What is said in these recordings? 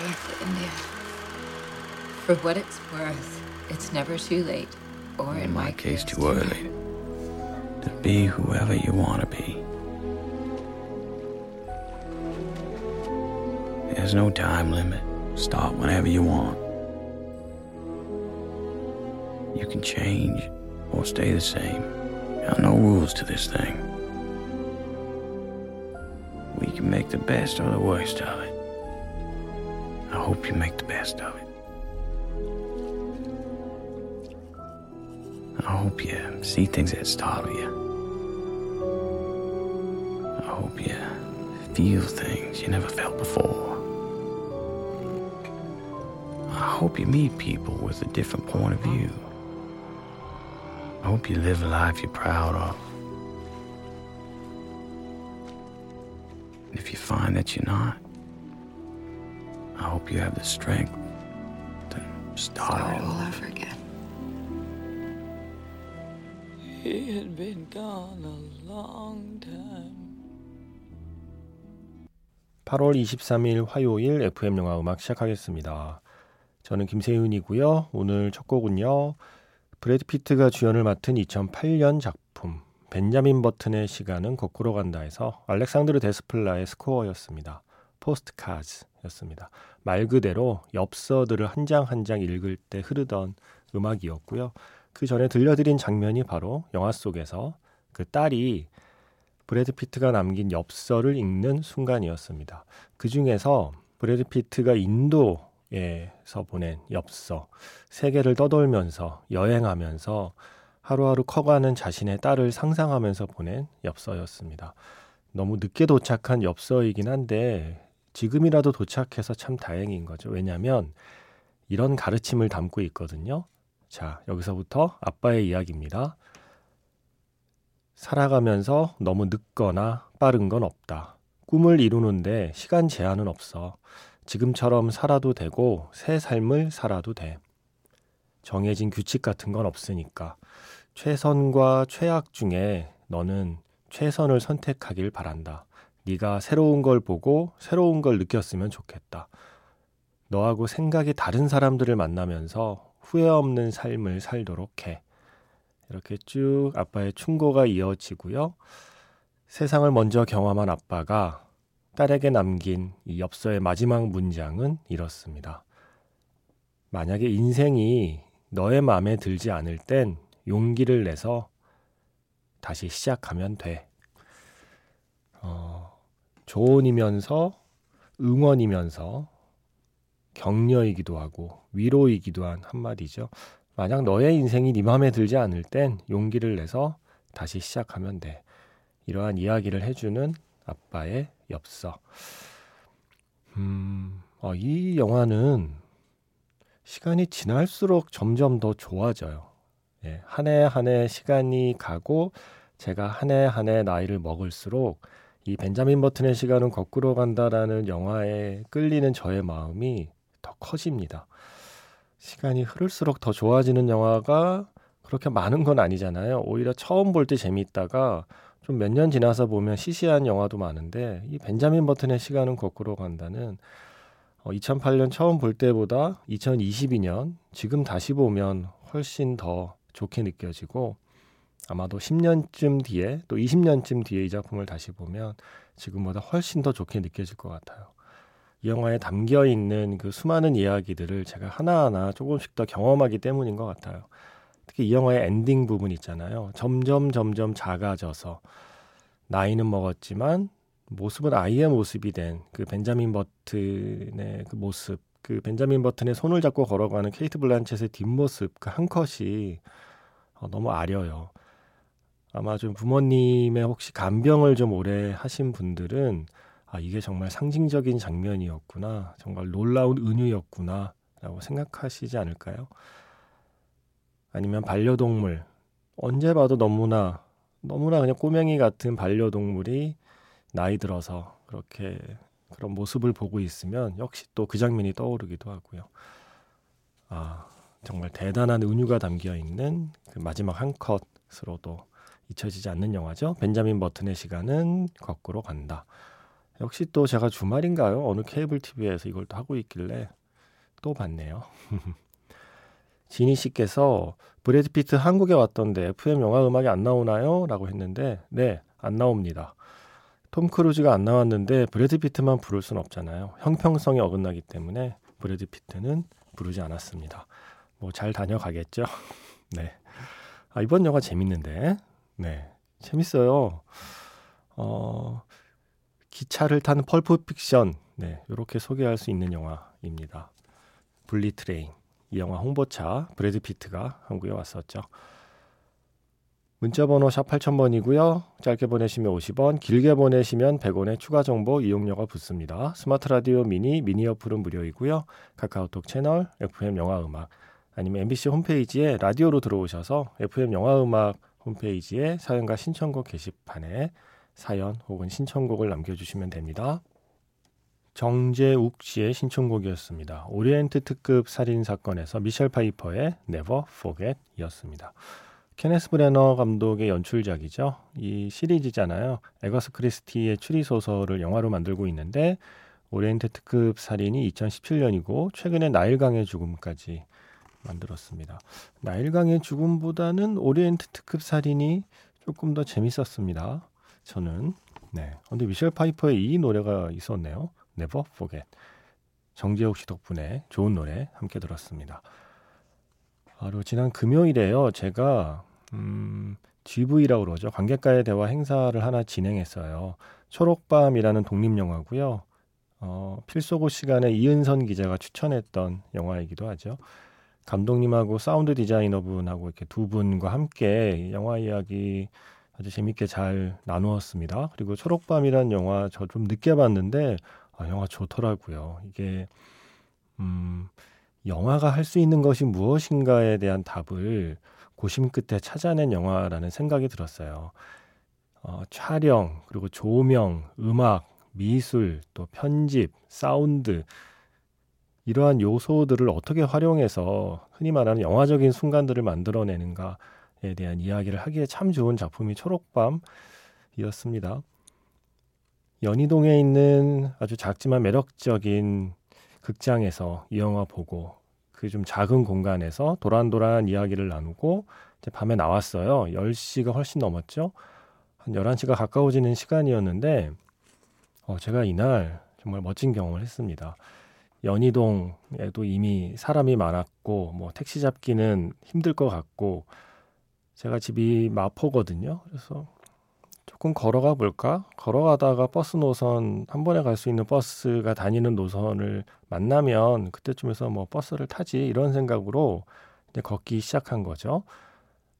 India. For what it's worth, it's never too late, or in, In my my case, case, too early. To be whoever you want to be. There's no time limit. Start whenever you want. You can change or stay the same. There are no rules to this thing. We can make the best or the worst of it. I hope you make the best of it. I hope you see things that startle you. I hope you feel things you never felt before. I hope you meet people with a different point of view. I hope you live a life you're proud of. If you find that you're not, I hope you have the strength to start, Start all all over again. He had been gone a long time. 8월 23일 화요일 FM 영화 음악 시작하겠습니다. 저는 김세윤이고요. 오늘 첫 곡은요. 브래드 피트가 주연을 맡은 2008년 작품 벤자민 버튼의 시간은 거꾸로 간다에서 알렉산드르 데스플라의 스코어였습니다. Postcards였습니다. 말 그대로 엽서들을 한 장 한 장 읽을 때 흐르던 음악이었고요. 그 전에 들려드린 장면이 바로 영화 속에서 그 딸이 브래드 피트가 남긴 엽서를 읽는 순간이었습니다. 그 중에서 브래드 피트가 인도에서 보낸 엽서, 세계를 떠돌면서 여행하면서 하루하루 커가는 자신의 딸을 상상하면서 보낸 엽서였습니다. 너무 늦게 도착한 엽서이긴 한데 지금이라도 도착해서 참 다행인 거죠. 왜냐하면 이런 가르침을 담고 있거든요. 자, 여기서부터 아빠의 이야기입니다. 살아가면서 너무 늦거나 빠른 건 없다. 꿈을 이루는데 시간 제한은 없어. 지금처럼 살아도 되고 새 삶을 살아도 돼. 정해진 규칙 같은 건 없으니까. 최선과 최악 중에 너는 최선을 선택하길 바란다. 네가 새로운 걸 보고 새로운 걸 느꼈으면 좋겠다. 너하고 생각이 다른 사람들을 만나면서 후회 없는 삶을 살도록 해. 이렇게 쭉 아빠의 충고가 이어지고요. 세상을 먼저 경험한 아빠가 딸에게 남긴 이 엽서의 마지막 문장은 이렇습니다. 만약에 인생이 너의 마음에 들지 않을 땐 용기를 내서 다시 시작하면 돼. 어, 조언이면서 응원이면서 격려이기도 하고 위로이기도 한 한마디죠. 만약 너의 인생이 네 마음에 들지 않을 땐 용기를 내서 다시 시작하면 돼. 이러한 이야기를 해주는 아빠의 엽서. 음, 어, 이 영화는 시간이 지날수록 점점 더 좋아져요. 예, 한해 한 해 시간이 가고 제가 한 해 한 해 나이를 먹을수록 이 벤자민 버튼의 시간은 거꾸로 간다라는 영화에 끌리는 저의 마음이 더 커집니다. 시간이 흐를수록 더 좋아지는 영화가 그렇게 많은 건 아니잖아요. 오히려 처음 볼 때 재미있다가 좀 몇 년 지나서 보면 시시한 영화도 많은데 이 벤자민 버튼의 시간은 거꾸로 간다는 어, 2008년 처음 볼 때보다 2022년 지금 다시 보면 훨씬 더 좋게 느껴지고 아마도 10년쯤 뒤에 또 20년쯤 뒤에 이 작품을 다시 보면 지금보다 훨씬 더 좋게 느껴질 것 같아요. 이 영화에 담겨 있는 그 수많은 이야기들을 제가 하나하나 조금씩 더 경험하기 때문인 것 같아요. 특히 이 영화의 엔딩 부분 있잖아요. 점점 점점 작아져서 나이는 먹었지만 모습은 아이의 모습이 된 그 벤자민 버튼의 그 모습, 그 벤자민 버튼의 손을 잡고 걸어가는 케이트 블란쳇의 뒷모습 그 한 컷이 어, 너무 아려요. 아마 좀 부모님의 혹시 간병을 좀 오래 하신 분들은 아 이게 정말 상징적인 장면이었구나, 정말 놀라운 은유였구나 라고 생각하시지 않을까요? 아니면 반려동물 언제 봐도 너무나 너무나 그냥 꼬맹이 같은 반려동물이 나이 들어서 그렇게 그런 모습을 보고 있으면 역시 또 그 장면이 떠오르기도 하고요. 아 정말 대단한 은유가 담겨 있는 그 마지막 한 컷으로도 잊혀지지 않는 영화죠. 벤자민 버튼의 시간은 거꾸로 간다. 역시 또 제가 주말인가요? 어느 케이블 TV에서 이걸 또 하고 있길래 또 봤네요. 지니 씨께서 브래드 피트 한국에 왔던데 FM 영화 음악이 안 나오나요? 라고 했는데 네, 안 나옵니다. 톰 크루즈가 안 나왔는데 브래드 피트만 부를 순 없잖아요. 형평성이 어긋나기 때문에 브래드 피트는 부르지 않았습니다. 뭐 잘 다녀가겠죠? 네. 아, 이번 영화 재밌는데. 네. 재밌어요. 어, 기차를 타는 Pulp Fiction. 네. 이렇게 소개할 수 있는 영화입니다. Bullet Train. 이 영화 홍보차 브래드 피트가 한국에 왔었죠. 문자 번호 샵 8000번이고요. 짧게 보내시면 50원, 길게 보내시면 100원의 추가 정보 이용료가 붙습니다. 스마트 라디오 미니, 미니 어플은 무료이고요. 카카오톡 채널, FM 영화 음악, 아니면 MBC 홈페이지에 라디오로 들어오셔서 FM 영화 음악 홈페이지에 사연과 신청곡 게시판에 사연 혹은 신청곡을 남겨주시면 됩니다. 정재욱 씨의 신청곡이었습니다. 오리엔트 특급 살인 사건에서 미셸 파이퍼의 Never Forget이었습니다. 케네스 브래너 감독의 연출작이죠. 이 시리즈잖아요. 애거사 크리스티의 추리 소설을 영화로 만들고 있는데 오리엔트 특급 살인이 2017년이고 최근에 나일강의 죽음까지 만들었습니다. 나일강의 죽음보다는 오리엔트 특급 살인이 조금 더 재밌었습니다. 저는 네. 근데 미셸 파이퍼의 이 노래가 있었네요. Never Forget. 정재욱 씨 덕분에 좋은 노래 함께 들었습니다. 바로 지난 금요일에요. 제가 음, GV라고 그러죠. 관객과의 대화 행사를 하나 진행했어요. 초록밤이라는 독립영화고요. 어, 필소고 시간에 이은선 기자가 추천했던 영화이기도 하죠. 감독님하고 사운드 디자이너분하고 이렇게 두 분과 함께 영화 이야기 아주 재밌게 잘 나누었습니다. 그리고 초록밤이란 영화 저 좀 늦게 봤는데 아, 영화 좋더라고요. 이게 음, 영화가 할 수 있는 것이 무엇인가에 대한 답을 고심 끝에 찾아낸 영화라는 생각이 들었어요. 어, 촬영, 그리고 조명, 음악, 미술, 또 편집, 사운드, 이러한 요소들을 어떻게 활용해서 흔히 말하는 영화적인 순간들을 만들어내는가에 대한 이야기를 하기에 참 좋은 작품이 초록밤이었습니다. 연희동에 있는 아주 작지만 매력적인 극장에서 이 영화 보고 그 좀 작은 공간에서 도란도란 이야기를 나누고 이제 밤에 나왔어요. 10시가 훨씬 넘었죠. 한 11시가 가까워지는 시간이었는데 어, 제가 이날 정말 멋진 경험을 했습니다. 연희동에도 이미 사람이 많았고 뭐 택시 잡기는 힘들 것 같고 제가 집이 마포거든요. 그래서 조금 걸어가 볼까? 걸어가다가 버스 노선 한 번에 갈 수 있는 버스가 다니는 노선을 만나면 그때쯤에서 뭐 버스를 타지 이런 생각으로 이제 걷기 시작한 거죠.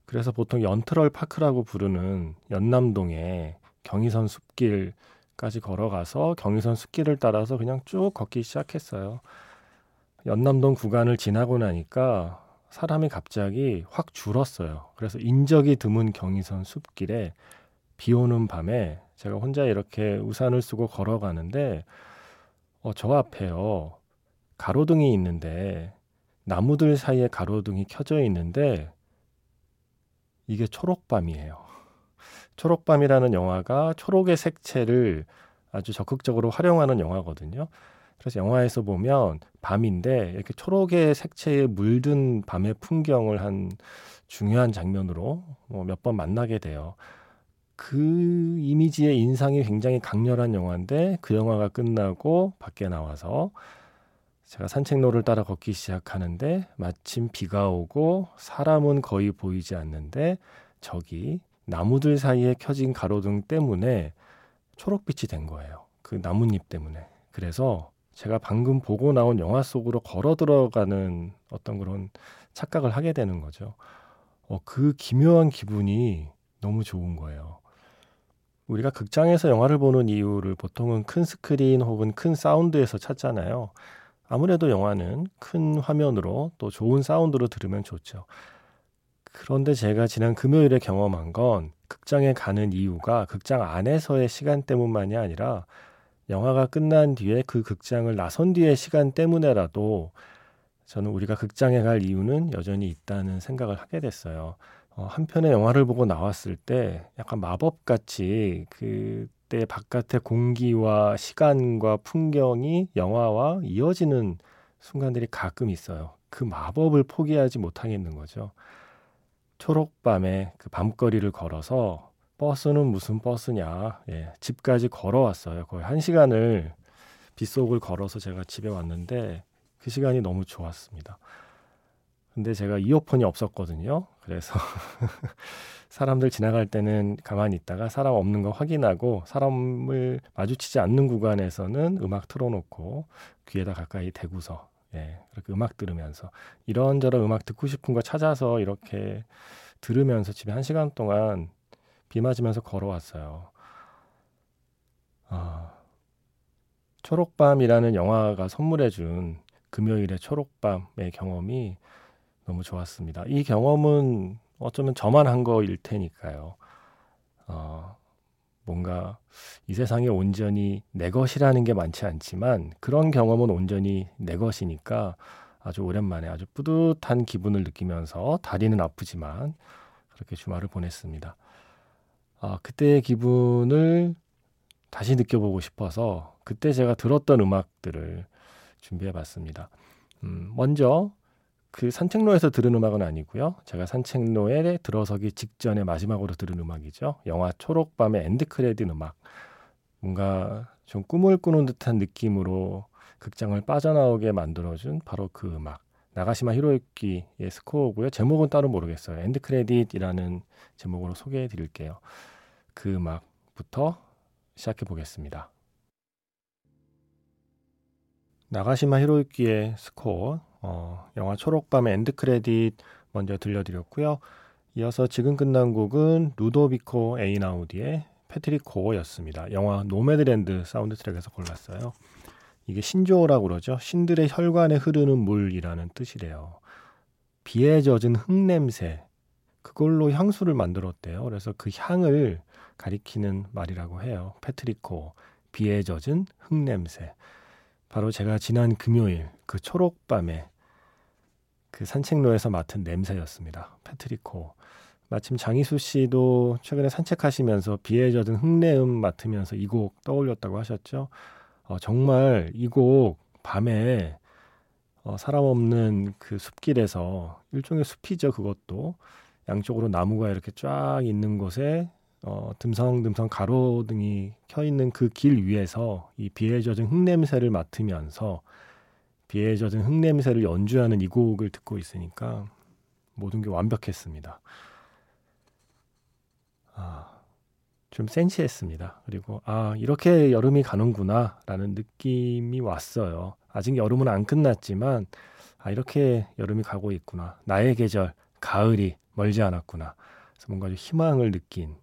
그래서 보통 연트럴 파크라고 부르는 연남동에 경의선 숲길 까지 걸어가서 경의선 숲길을 따라서 그냥 쭉 걷기 시작했어요. 연남동 구간을 지나고 나니까 사람이 갑자기 확 줄었어요. 그래서 인적이 드문 경의선 숲길에 비 오는 밤에 제가 혼자 이렇게 우산을 쓰고 걸어가는데 어, 저 앞에요. 가로등이 있는데 나무들 사이에 가로등이 켜져 있는데 이게 초록밤이에요. 초록밤이라는 영화가 초록의 색채를 아주 적극적으로 활용하는 영화거든요. 그래서 영화에서 보면 밤인데 이렇게 초록의 색채에 물든 밤의 풍경을 한 중요한 장면으로 뭐 몇 번 만나게 돼요. 그 이미지의 인상이 굉장히 강렬한 영화인데 그 영화가 끝나고 밖에 나와서 제가 산책로를 따라 걷기 시작하는데 마침 비가 오고 사람은 거의 보이지 않는데 저기 나무들 사이에 켜진 가로등 때문에 초록빛이 된 거예요. 그 나뭇잎 때문에. 그래서 제가 방금 보고 나온 영화 속으로 걸어 들어가는 어떤 그런 착각을 하게 되는 거죠. 어, 그 기묘한 기분이 너무 좋은 거예요. 우리가 극장에서 영화를 보는 이유를 보통은 큰 스크린 혹은 큰 사운드에서 찾잖아요. 아무래도 영화는 큰 화면으로 또 좋은 사운드로 들으면 좋죠. 그런데 제가 지난 금요일에 경험한 건 극장에 가는 이유가 극장 안에서의 시간 때문만이 아니라 영화가 끝난 뒤에 그 극장을 나선 뒤의 시간 때문에라도 저는 우리가 극장에 갈 이유는 여전히 있다는 생각을 하게 됐어요. 어, 한 편의 영화를 보고 나왔을 때 약간 마법같이 그 그때 바깥의 공기와 시간과 풍경이 영화와 이어지는 순간들이 가끔 있어요. 그 마법을 포기하지 못하겠는 거죠. 초록밤에 그 밤거리를 걸어서 버스는 무슨 버스냐. 예, 집까지 걸어왔어요. 거의 한 시간을 빗속을 걸어서 제가 집에 왔는데 그 시간이 너무 좋았습니다. 근데 제가 이어폰이 없었거든요. 그래서 사람들 지나갈 때는 가만히 있다가 사람 없는 거 확인하고 사람을 마주치지 않는 구간에서는 음악 틀어놓고 귀에다 가까이 대고서 예, 그렇게 음악 들으면서 이런저런 음악 듣고 싶은 거 찾아서 이렇게 들으면서 집에 한 시간 동안 비 맞으면서 걸어왔어요. 아, 초록밤이라는 영화가 선물해준 금요일의 초록밤의 경험이 너무 좋았습니다. 이 경험은 어쩌면 저만 한 거일 테니까요. 어, 뭔가 이 세상에 온전히 내 것이라는 게 많지 않지만 그런 경험은 온전히 내 것이니까 아주 오랜만에 아주 뿌듯한 기분을 느끼면서 다리는 아프지만 그렇게 주말을 보냈습니다. 아, 그때의 기분을 다시 느껴보고 싶어서 그때 제가 들었던 음악들을 준비해 봤습니다. 음, 먼저 그 산책로에서 들은 음악은 아니고요. 제가 산책로에 들어서기 직전에 마지막으로 들은 음악이죠. 영화 초록밤의 end credit 음악. 뭔가 좀 꿈을 꾸는 듯한 느낌으로 극장을 빠져나오게 만들어준 바로 그 음악. 나가시마 히로유키의 스코어고요. 제목은 따로 모르겠어요. end credit이라는 제목으로 소개해 드릴게요. 그 음악부터 시작해 보겠습니다. 나가시마 히로유키의 스코어, 어, 영화 초록밤의 end credit 먼저 들려드렸고요. 이어서 지금 끝난 곡은 루도비코 에이나우디의 Petricor였습니다. 영화 노매드랜드 사운드 트랙에서 골랐어요. 이게 신조어라고 그러죠. 신들의 혈관에 흐르는 물이라는 뜻이래요. 비에 젖은 흙냄새, 그걸로 향수를 만들었대요. 그래서 그 향을 가리키는 말이라고 해요. 패트리코, 비에 젖은 흙냄새. 바로 제가 지난 금요일 그 초록밤에 그 산책로에서 맡은 냄새였습니다. 패트리코. 마침 장희수 씨도 최근에 산책하시면서 비에 젖은 흙내음 맡으면서 이 곡 떠올렸다고 하셨죠. 어, 정말 이 곡 밤에 어, 사람 없는 그 숲길에서 일종의 숲이죠. 그것도 양쪽으로 나무가 이렇게 쫙 있는 곳에 어, 듬성듬성 가로등이 켜 있는 그 길 위에서 이 비에 젖은 흙냄새를 맡으면서 비에 젖은 흙냄새를 연주하는 이 곡을 듣고 있으니까 모든 게 완벽했습니다. 아, 좀 센치했습니다. 그리고 아, 이렇게 여름이 가는구나 라는 느낌이 왔어요. 아직 여름은 안 끝났지만 아, 이렇게 여름이 가고 있구나. 나의 계절, 가을이 멀지 않았구나. 그래서 뭔가 좀 희망을 느낀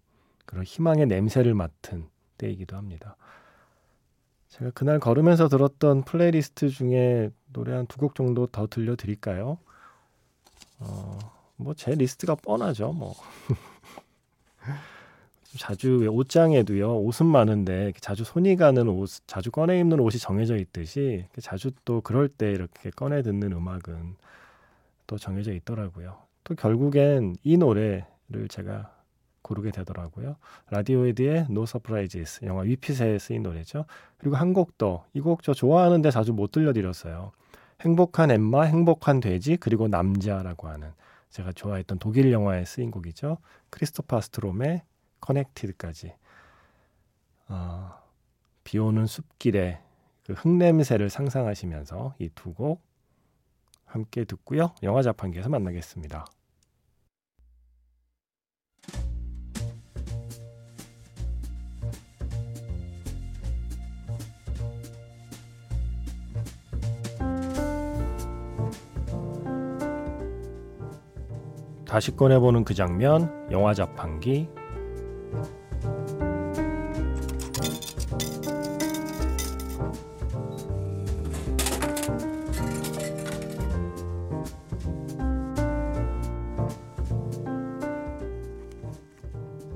그런 희망의 냄새를 맡은 때이기도 합니다. 제가 그날 걸으면서 들었던 플레이리스트 중에 노래 한 두 곡 정도 더 들려드릴까요? 어, 뭐 제 리스트가 뻔하죠. 뭐 자주 옷장에도요 옷은 많은데 자주 손이 가는 옷, 자주 꺼내 입는 옷이 정해져 있듯이 자주 또 그럴 때 이렇게 꺼내 듣는 음악은 또 정해져 있더라고요. 또 결국엔 이 노래를 제가 고르게 되더라고요. 라디오헤드의 No Surprises 영화 위핏에 쓰인 노래죠. 그리고 한 곡 더. 이 곡 저 좋아하는데 자주 못 들려드렸어요. 행복한 엠마, 행복한 돼지, 그리고 남자라고 하는 제가 좋아했던 독일 영화에 쓰인 곡이죠. 크리스토파 스트롬의 커넥티드까지. 어, 비 오는 숲길에 그 흙냄새를 상상하시면서 이 두 곡 함께 듣고요. 영화 자판기에서 만나겠습니다. 다시 꺼내보는 그 장면, 영화 자판기.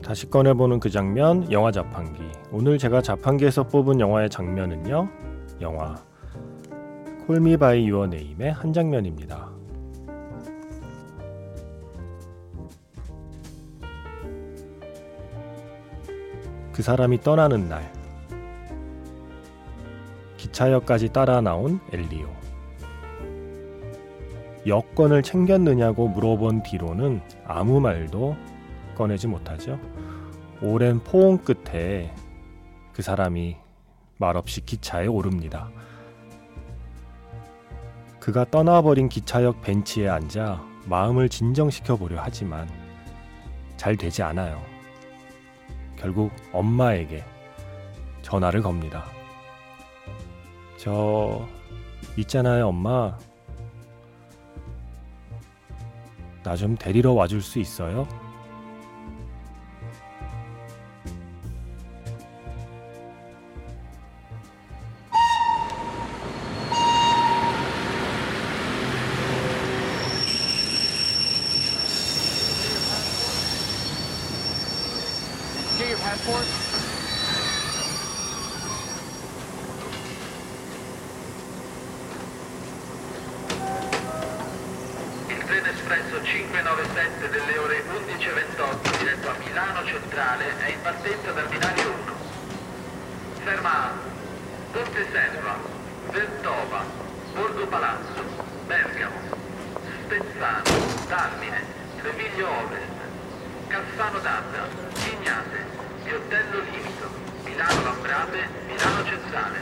다시 꺼내보는 그 장면, 영화 자판기. 오늘 제가 자판기에서 뽑은 영화의 장면은요, 영화 Call Me by Your Name의 한 장면입니다. 그 사람이 떠나는 날 기차역까지 따라 나온 엘리오. 여권을 챙겼느냐고 물어본 뒤로는 아무 말도 꺼내지 못하죠. 오랜 포옹 끝에 그 사람이 말없이 기차에 오릅니다. 그가 떠나버린 기차역 벤치에 앉아 마음을 진정시켜 보려 하지만 잘 되지 않아요. 결국 엄마에게 전화를 겁니다. 저 있잖아요, 엄마. 나 좀 데리러 와줄 수 있어요? Calzano d'Adda, Vignate, Piottello Limito, Milano Lambrate, Milano Centrale.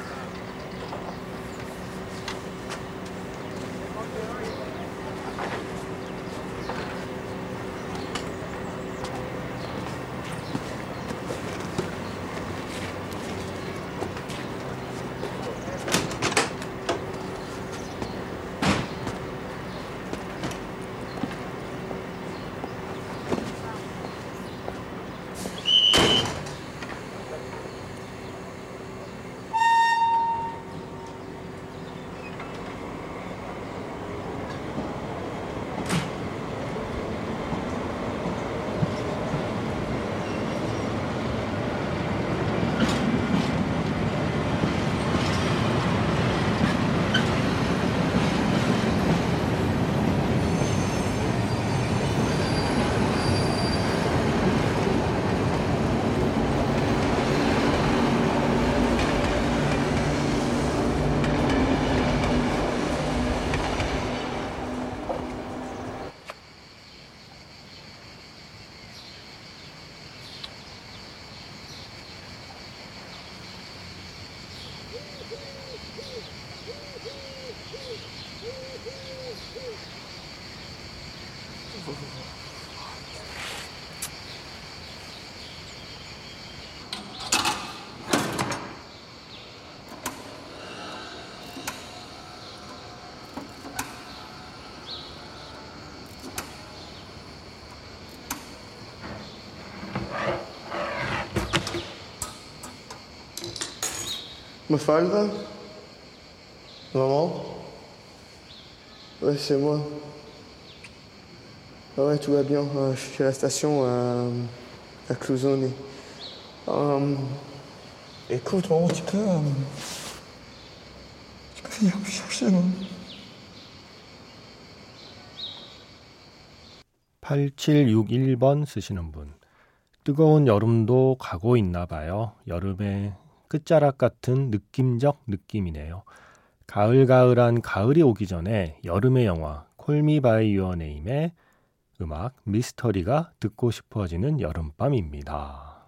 Mafalda? Normal? Vai ser, mano. Ah ouais, tout va bien. Euh, je suis à la station à, à Clouzone. Euh, écoute, maman, tu peux. euh, tu peux venir me chercher, moi 8761번 쓰시는 분. 뜨거운 여름도 가고 있나 봐요. 여름의 끝자락 같은 느낌적 느낌이네요. 가을가을한 가을이 오기 전에 여름의 영화 Call Me by Your Name의 음악 Mystery가 듣고 싶어지는 여름밤입니다.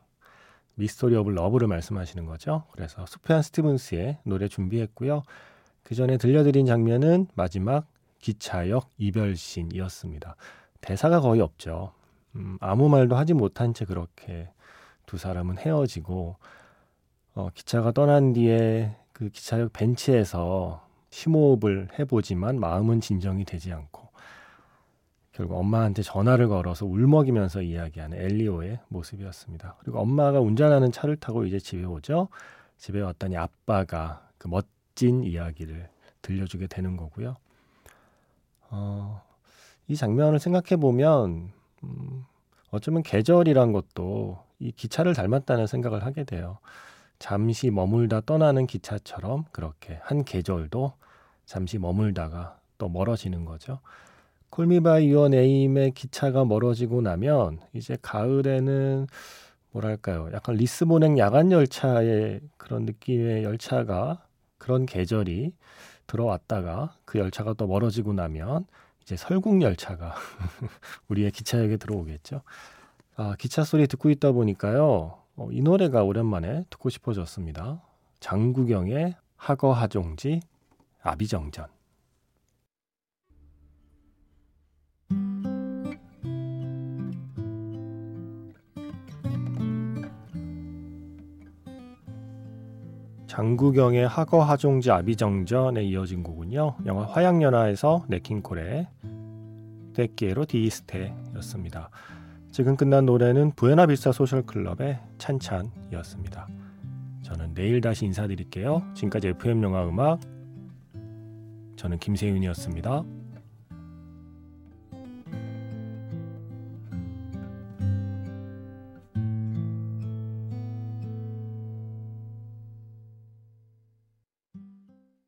Mystery of Love를 말씀하시는 거죠. 그래서 수피안 스티븐스의 노래 준비했고요. 그 전에 들려드린 장면은 마지막 기차역 이별신이었습니다. 대사가 거의 없죠. 음, 아무 말도 하지 못한 채 그렇게 두 사람은 헤어지고 어, 기차가 떠난 뒤에 그 기차역 벤치에서 심호흡을 해보지만 마음은 진정이 되지 않고 결국 엄마한테 전화를 걸어서 울먹이면서 이야기하는 엘리오의 모습이었습니다. 그리고 엄마가 운전하는 차를 타고 이제 집에 오죠. 집에 왔더니 아빠가 그 멋진 이야기를 들려주게 되는 거고요. 어, 이 장면을 생각해 보면 음, 어쩌면 계절이란 것도 이 기차를 닮았다는 생각을 하게 돼요. 잠시 머물다 떠나는 기차처럼 그렇게 한 계절도 잠시 머물다가 또 멀어지는 거죠. 콜미바이 유어 네임의 기차가 멀어지고 나면 이제 가을에는 뭐랄까요? 약간 리스본행 야간 열차의 그런 느낌의 열차가 그런 계절이 들어왔다가 그 열차가 또 멀어지고 나면 이제 설국 열차가 우리의 기차역에 들어오겠죠. 아, 기차 소리 듣고 있다 보니까요. 어, 이 노래가 오랜만에 듣고 싶어졌습니다. 장구경의 하거하종지 아비정전. 장구경의 하거 하종지 아비정전에 이어진 곡은요. 영화 화양연화에서 네킹콜의 데키에로 디스테였습니다. 지금 끝난 노래는 부에나비스타 소셜클럽의 찬찬이었습니다. 저는 내일 다시 인사드릴게요. 지금까지 FM 영화 음악 저는 김세윤이었습니다.